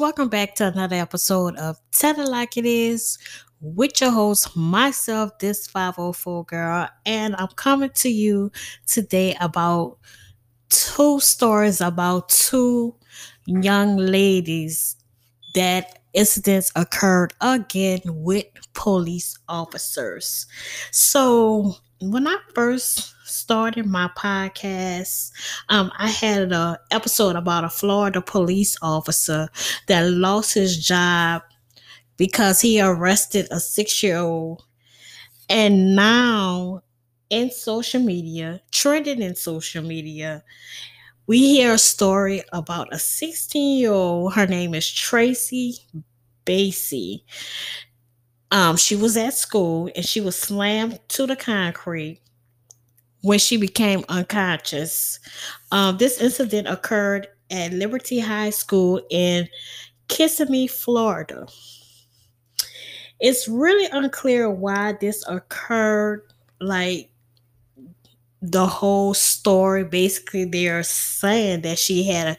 Welcome back to another episode of Tell It Like It Is with your host, myself, this 504 girl, and I'm coming to you today about two stories about two young ladies that incidents occurred again with police officers. So, when I first started my podcast, um, I had an episode about a Florida police officer that lost his job because he arrested a six year old. And now in social media, trending in social media, we hear a story about a 16 year old. Her name is Tracy Bracey. Um, she was at school and she was slammed to the concrete when she became unconscious. Um, this incident occurred at Liberty High School in Kissimmee, Florida. It's really unclear why this occurred. Like the whole story, basically, they're saying that she had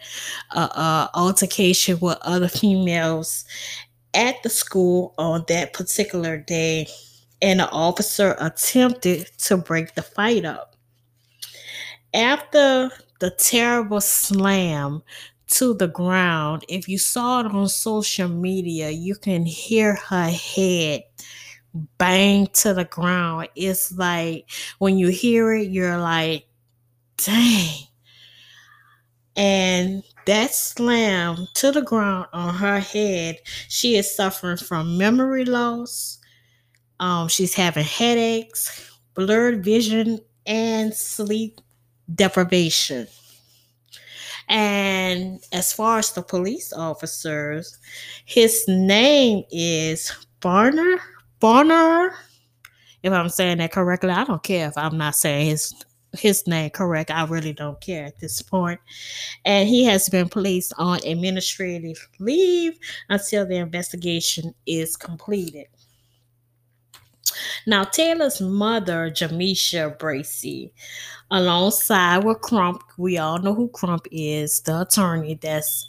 a, a, a altercation with other females at the school on that particular day, and the officer attempted to break the fight up. After the terrible slam to the ground, if you saw it on social media, you can hear her head bang to the ground. It's like when you hear it, you're like, dang. And that slam to the ground on her head, she is suffering from memory loss. Um, she's having headaches, blurred vision, and sleep deprivation. And as far as the police officers, his name is Barner. Barner. If I'm saying that correctly, I don't care if I'm not saying his his name correct. I really don't care at this point. And he has been placed on administrative leave until the investigation is completed. Now, Taylor's mother, Jamisha Bracey, alongside with Crump, we all know who Crump is, the attorney that's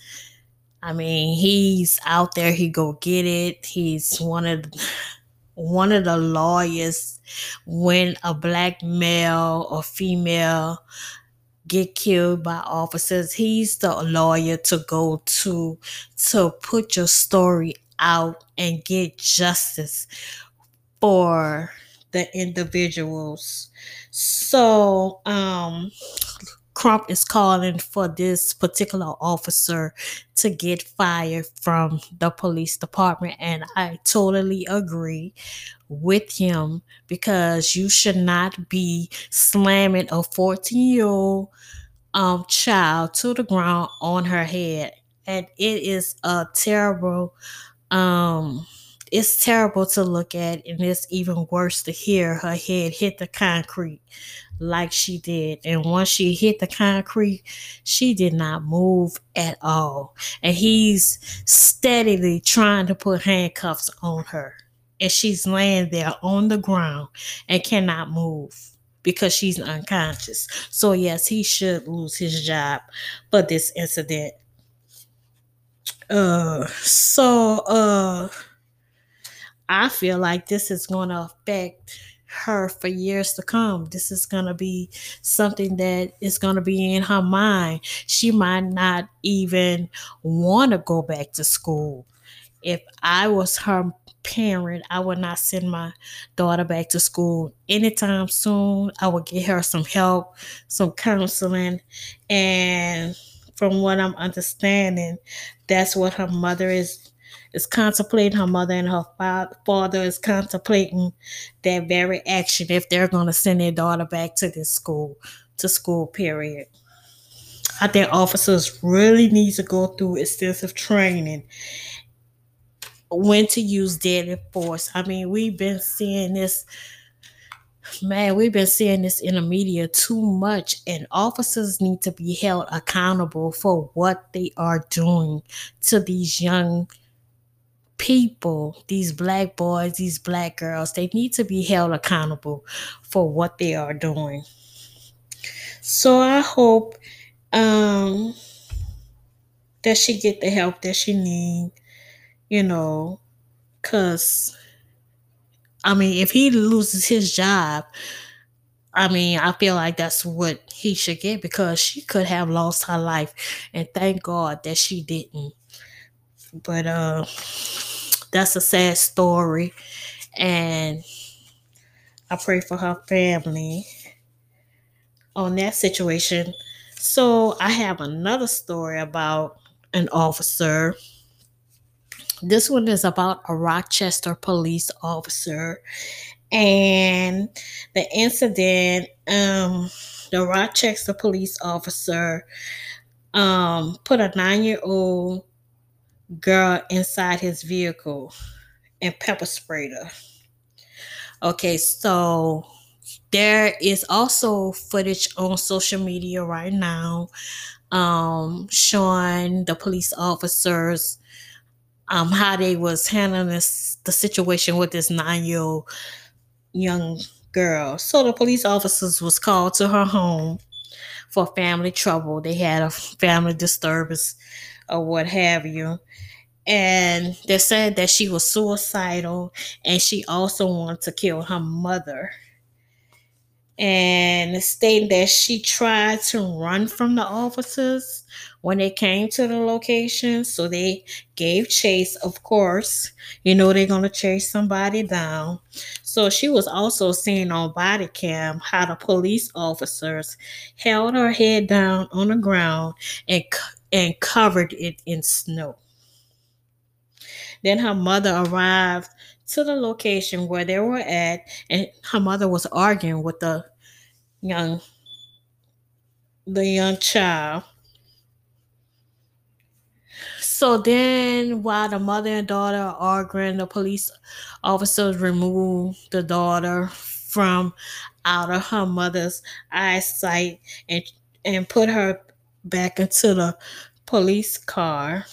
I mean, he's out there, he go get it. He's one of one of the lawyers when a black male or female get killed by officers he's the lawyer to go to to put your story out and get justice for the individuals. So um Crump is calling for this particular officer to get fired from the police department. And I totally agree with him because you should not be slamming a 14 year old um, child to the ground on her head. And it is a terrible, um, it's terrible to look at, and it's even worse to hear her head hit the concrete like she did. And once she hit the concrete, she did not move at all. And he's steadily trying to put handcuffs on her. And she's laying there on the ground and cannot move because she's unconscious. So, yes, he should lose his job for this incident. Uh, so, uh, I feel like this is going to affect her for years to come. This is going to be something that is going to be in her mind. She might not even want to go back to school. If I was her parent, I would not send my daughter back to school anytime soon. I would get her some help, some counseling, and from what I'm understanding, that's what her mother is is contemplating, her mother and her father is contemplating that very action if they're going to send their daughter back to this school, to school, period. I think officers really need to go through extensive training when to use deadly force. I mean, we've been seeing this man, we've been seeing this in the media too much, and officers need to be held accountable for what they are doing to these young people, these black boys, these black girls, they need to be held accountable for what they are doing. So I hope um that she get the help that she need, you know, cause I mean, if he loses his job, I mean, I feel like that's what he should get because she could have lost her life, and thank God that she didn't. But uh, that's a sad story, and I pray for her family on that situation. So I have another story about an officer. This one is about a Rochester police officer. And the incident, um, the Rochester police officer um, put a nine year old girl inside his vehicle and pepper sprayed her. Okay, so there is also footage on social media right now um, showing the police officers um, how they was handling this the situation with this nine year old young girl. So the police officers was called to her home for family trouble. They had a family disturbance or what have you. And they said that she was suicidal and she also wanted to kill her mother and stating that she tried to run from the officers when they came to the location. So they gave chase, of course. You know, they're going to chase somebody down. So she was also seen on body cam how the police officers held her head down on the ground and, and covered it in snow. Then her mother arrived to the location where they were at, and her mother was arguing with the young the young child. So then, while the mother and daughter are arguing, the police officers remove the daughter from out of her mother's eyesight and and put her back into the police car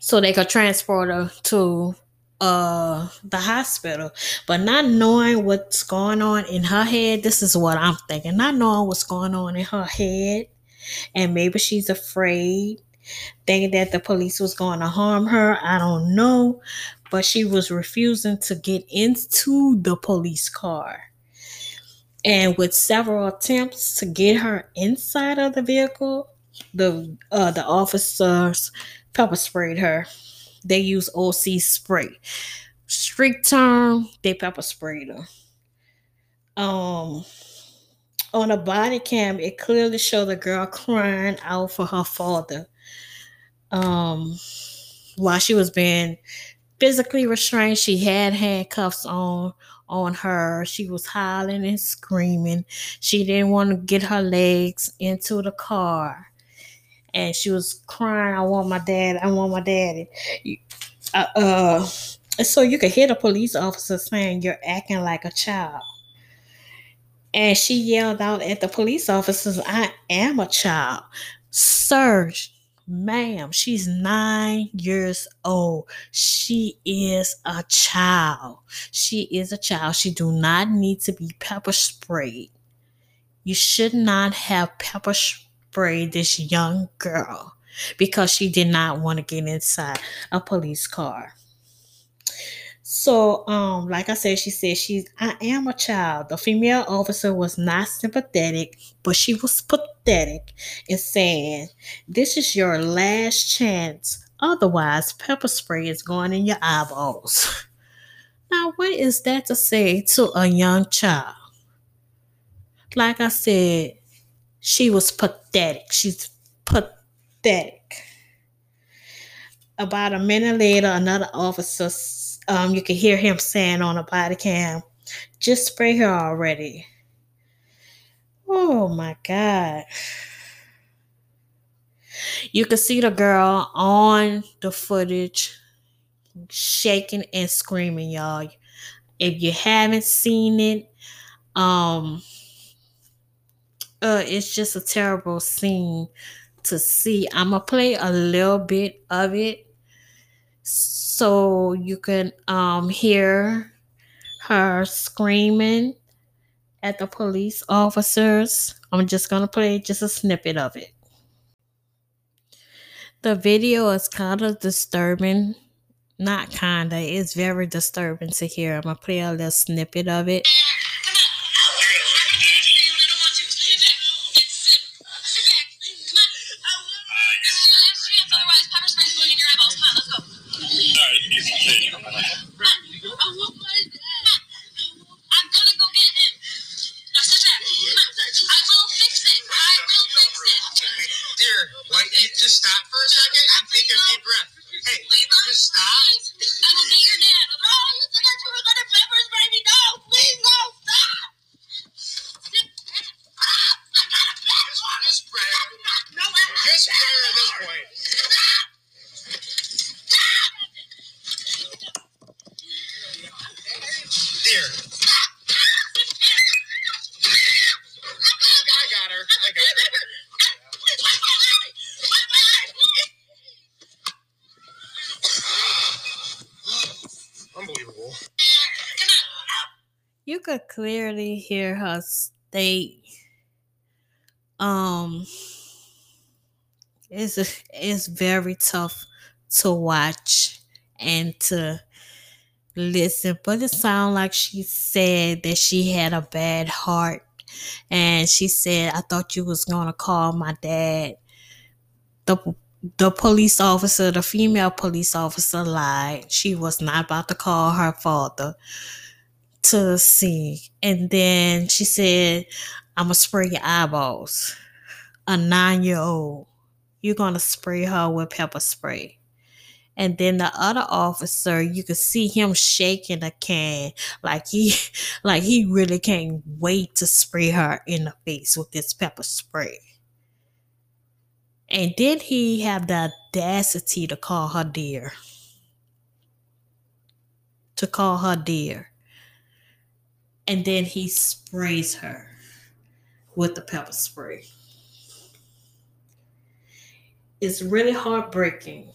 so they could transport her to uh the hospital. But not knowing what's going on in her head this is what i'm thinking. Not knowing what's going on in her head and maybe she's afraid thinking that the police was going to harm her. I don't know. But she was refusing to get into the police car and with several attempts to get her inside of the vehicle the uh the officers pepper sprayed her they use OC spray. Street term, they pepper sprayed her. Um, on a body cam, it clearly showed the girl crying out for her father. Um, while she was being physically restrained, she had handcuffs on on her. She was howling and screaming. She didn't want to get her legs into the car and she was crying, I want my dad, I want my daddy. Uh, uh, so you could hear the police officer saying, You're acting like a child. And she yelled out at the police officers, I am a child. Sir, ma'am, she's nine years old. She is a child. She is a child. She do not need to be pepper sprayed. You should not have pepper sprayed this young girl because she did not want to get inside a police car. So, um, like I said, she said she's I am a child. The female officer was not sympathetic, but she was pathetic in saying, This is your last chance. Otherwise, pepper spray is going in your eyeballs. Now, what is that to say to a young child? Like I said, she was pathetic. She's pathetic. About a minute later, another officer, um, you can hear him saying on a body cam, just spray her already. Oh my God. You can see the girl on the footage shaking and screaming, y'all. If you haven't seen it, um, uh, it's just a terrible scene to see. I'm gonna play a little bit of it so you can um hear her screaming at the police officers. I'm just gonna play just a snippet of it. The video is kind of disturbing. Not kinda, it's very disturbing to hear. I'm gonna play a little snippet of it. Dear. I got her. I got her. Unbelievable. You could clearly hear her state. Um, it's it's very tough to watch and to listen, but it sounds like she said that she had a bad heart, and she said, "I thought you was gonna call my dad." The the police officer, the female police officer, lied. She was not about to call her father to scene. And then she said, I'm going to spray your eyeballs. A nine year old. You're to spray her with pepper spray. And then the other officer, you could see him shaking the can like he like he really can't wait to spray her in the face with this pepper spray. And then he have the audacity to call her dear. To call her dear. And then he sprays her with the pepper spray. It's really heartbreaking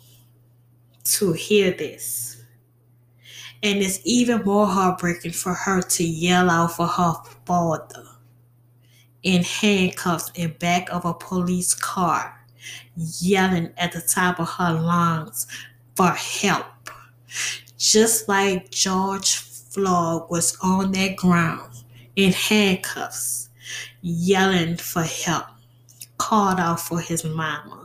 to hear this. And it's even more heartbreaking for her to yell out for her father in handcuffs in back of a police car yelling at the top of her lungs for help. Just like George Floyd was on that ground in handcuffs, yelling for help, called out for his mama.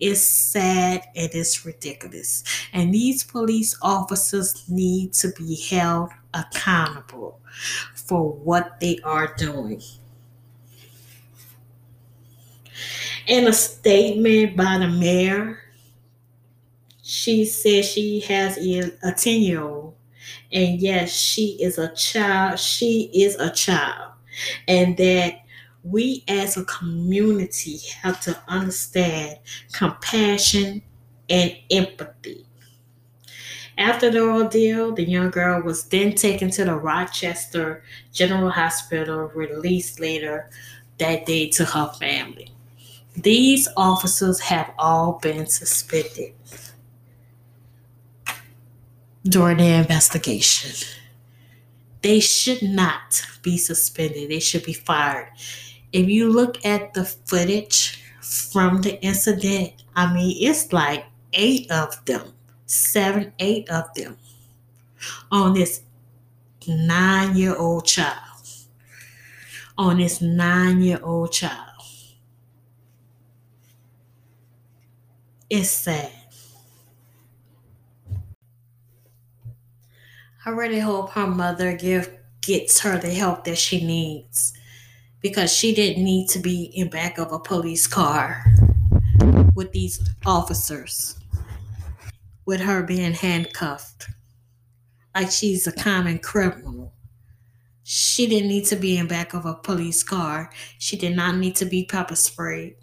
It's sad and it's ridiculous. And these police officers need to be held accountable for what they are doing. In a statement by the mayor, she says she has a 10 year old, and yes, she is a child. She is a child, and that we as a community have to understand compassion and empathy. After the ordeal, the young girl was then taken to the Rochester General Hospital, released later that day to her family. These officers have all been suspended during the investigation. They should not be suspended, they should be fired. If you look at the footage from the incident, I mean, it's like eight of them, seven, eight of them on this nine year old child. On this nine year old child. It's sad. I really hope her mother give gets her the help that she needs because she didn't need to be in back of a police car with these officers with her being handcuffed like she's a common criminal. She didn't need to be in back of a police car. She did not need to be pepper sprayed.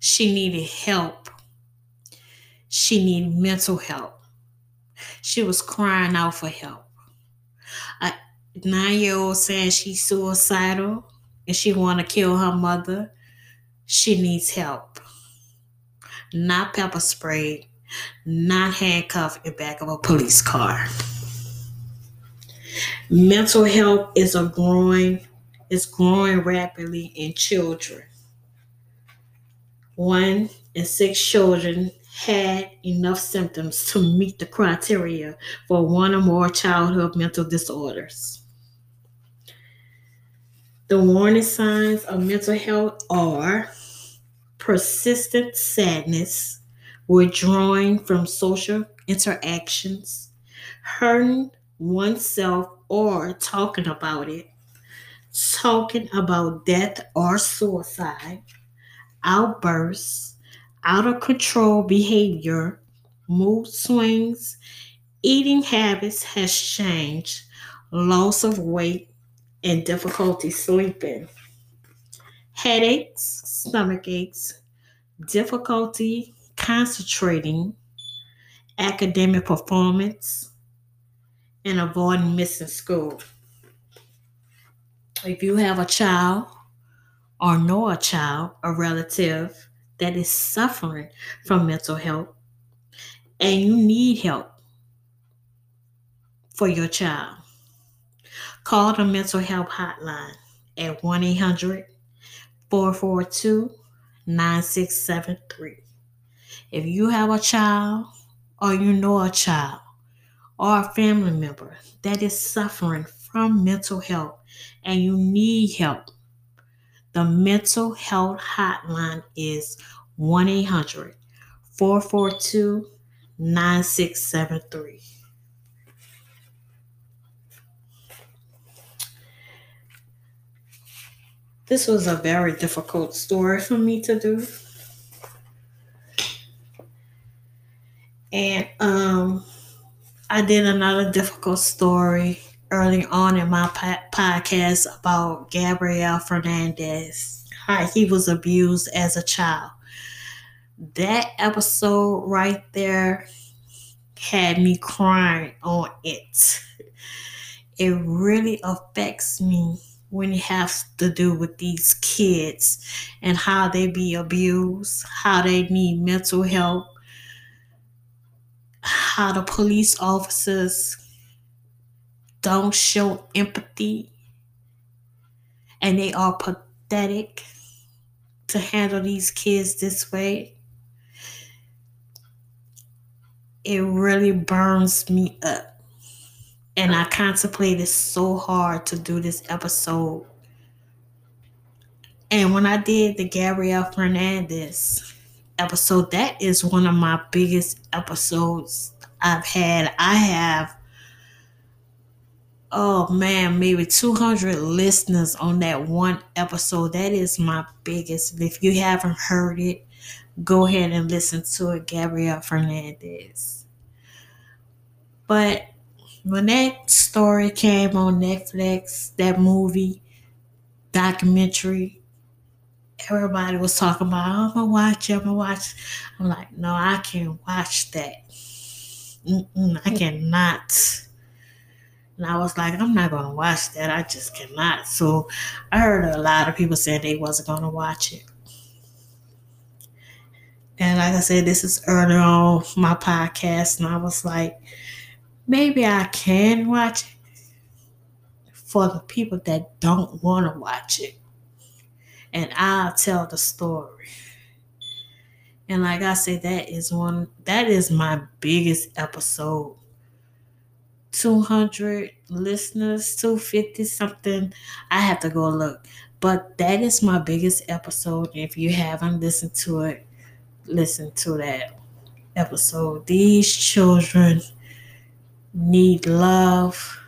She needed help. She needed mental help. She was crying out for help. A nine-year-old saying she's suicidal and she want to kill her mother. She needs help. Not pepper sprayed, not handcuffed in back of a police car. Mental health is a growing is growing rapidly in children. One, in six children had enough symptoms to meet the criteria for one or more childhood mental disorders. The warning signs of mental health are persistent sadness, withdrawing from social interactions, hurting oneself or talking about it, talking about death or suicide, outbursts, out of control behavior, mood swings, eating habits has changed, loss of weight, and difficulty sleeping, headaches, stomach aches, difficulty concentrating, academic performance, and avoiding missing school. If you have a child or know a child, a relative that is suffering from mental health, and you need help for your child, call the mental health hotline at 1 800 442 9673. If you have a child or you know a child or a family member that is suffering from mental health and you need help, the mental health hotline is 1 800 442 9673. This was a very difficult story for me to do. And um, I did another difficult story early on in my podcast about Gabriel Fernandez, how he was abused as a child. That episode right there had me crying on it. It really affects me when it has to do with these kids and how they be abused, how they need mental help, how the police officers don't show empathy and they are pathetic to handle these kids this way. It really burns me up. And I contemplated so hard to do this episode. And when I did the Gabriel Fernandez episode, that is one of my biggest episodes I've had. I have, oh man, maybe 200 listeners on that one episode. That is my biggest. If you haven't heard it, go ahead and listen to it, Gabriel Fernandez. But when that story came on Netflix, that movie, documentary, everybody was talking about, oh, I'm gonna watch it, I'm gonna watch. I'm like, no, I can't watch that. Mm-mm, I cannot. And I was like, I'm not gonna watch that. I just cannot. So I heard a lot of people saying they wasn't gonna watch it. And like I said, this is earlier on my podcast, and I was like, maybe I can watch it for the people that don't want to watch it. And I'll tell the story. And like I said, that is one, that is my biggest episode. 200 listeners, 250 something. I have to go look. But that is my biggest episode. If you haven't listened to it, listen to that episode. These children need love.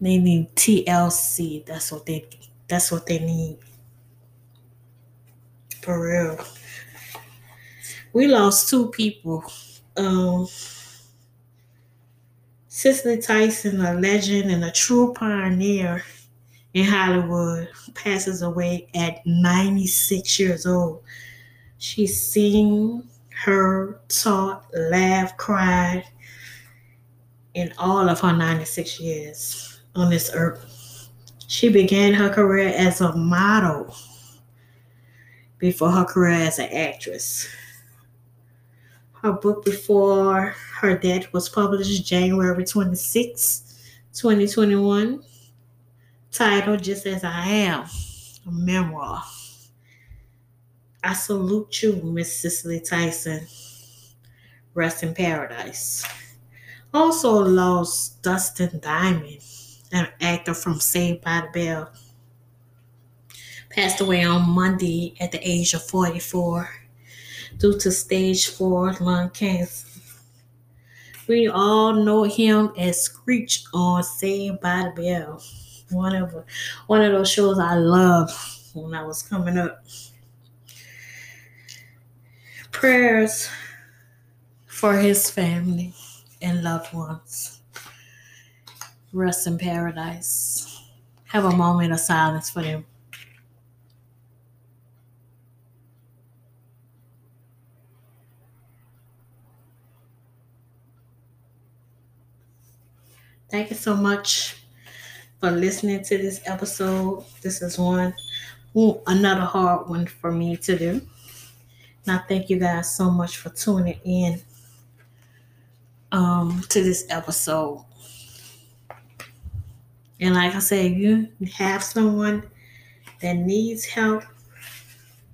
They need TLC. That's what they that's what they need. For real. We lost two people. Um Cicely Tyson, a legend and a true pioneer in Hollywood, passes away at 96 years old. She sing, heard, taught, laughed, cried in all of her 96 years on this earth. She began her career as a model before her career as an actress. Her book before her death was published January 26, 2021, titled Just As I Am, a memoir. I salute you, Miss Cicely Tyson. Rest in paradise. Also lost Dustin Diamond, an actor from Saved by the Bell. Passed away on Monday at the age of 44 due to stage 4 lung cancer. We all know him as Screech on Saved by the Bell. One of one of those shows I loved when I was coming up. Prayers for his family and loved ones. Rest in paradise. Have a moment of silence for them. Thank you so much for listening to this episode. This is one another hard one for me to do. I thank you guys so much for tuning in um, to this episode. And like I said, you have someone that needs help,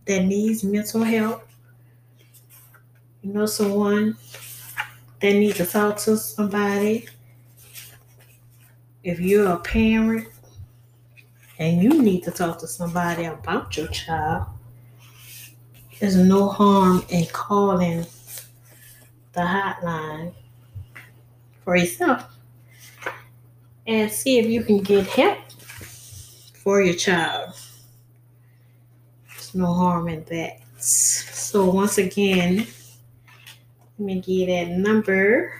that needs mental help, you know, someone that needs to talk to somebody. If you're a parent and you need to talk to somebody about your child, there's no harm in calling the hotline for yourself and see if you can get help for your child. There's no harm in that. So, once again, let me give that number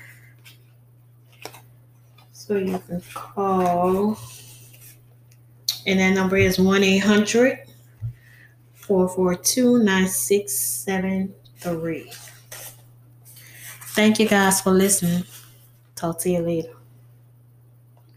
so you can call. And that number is 1 800 442 9673. Thank you guys for listening. Talk to you later.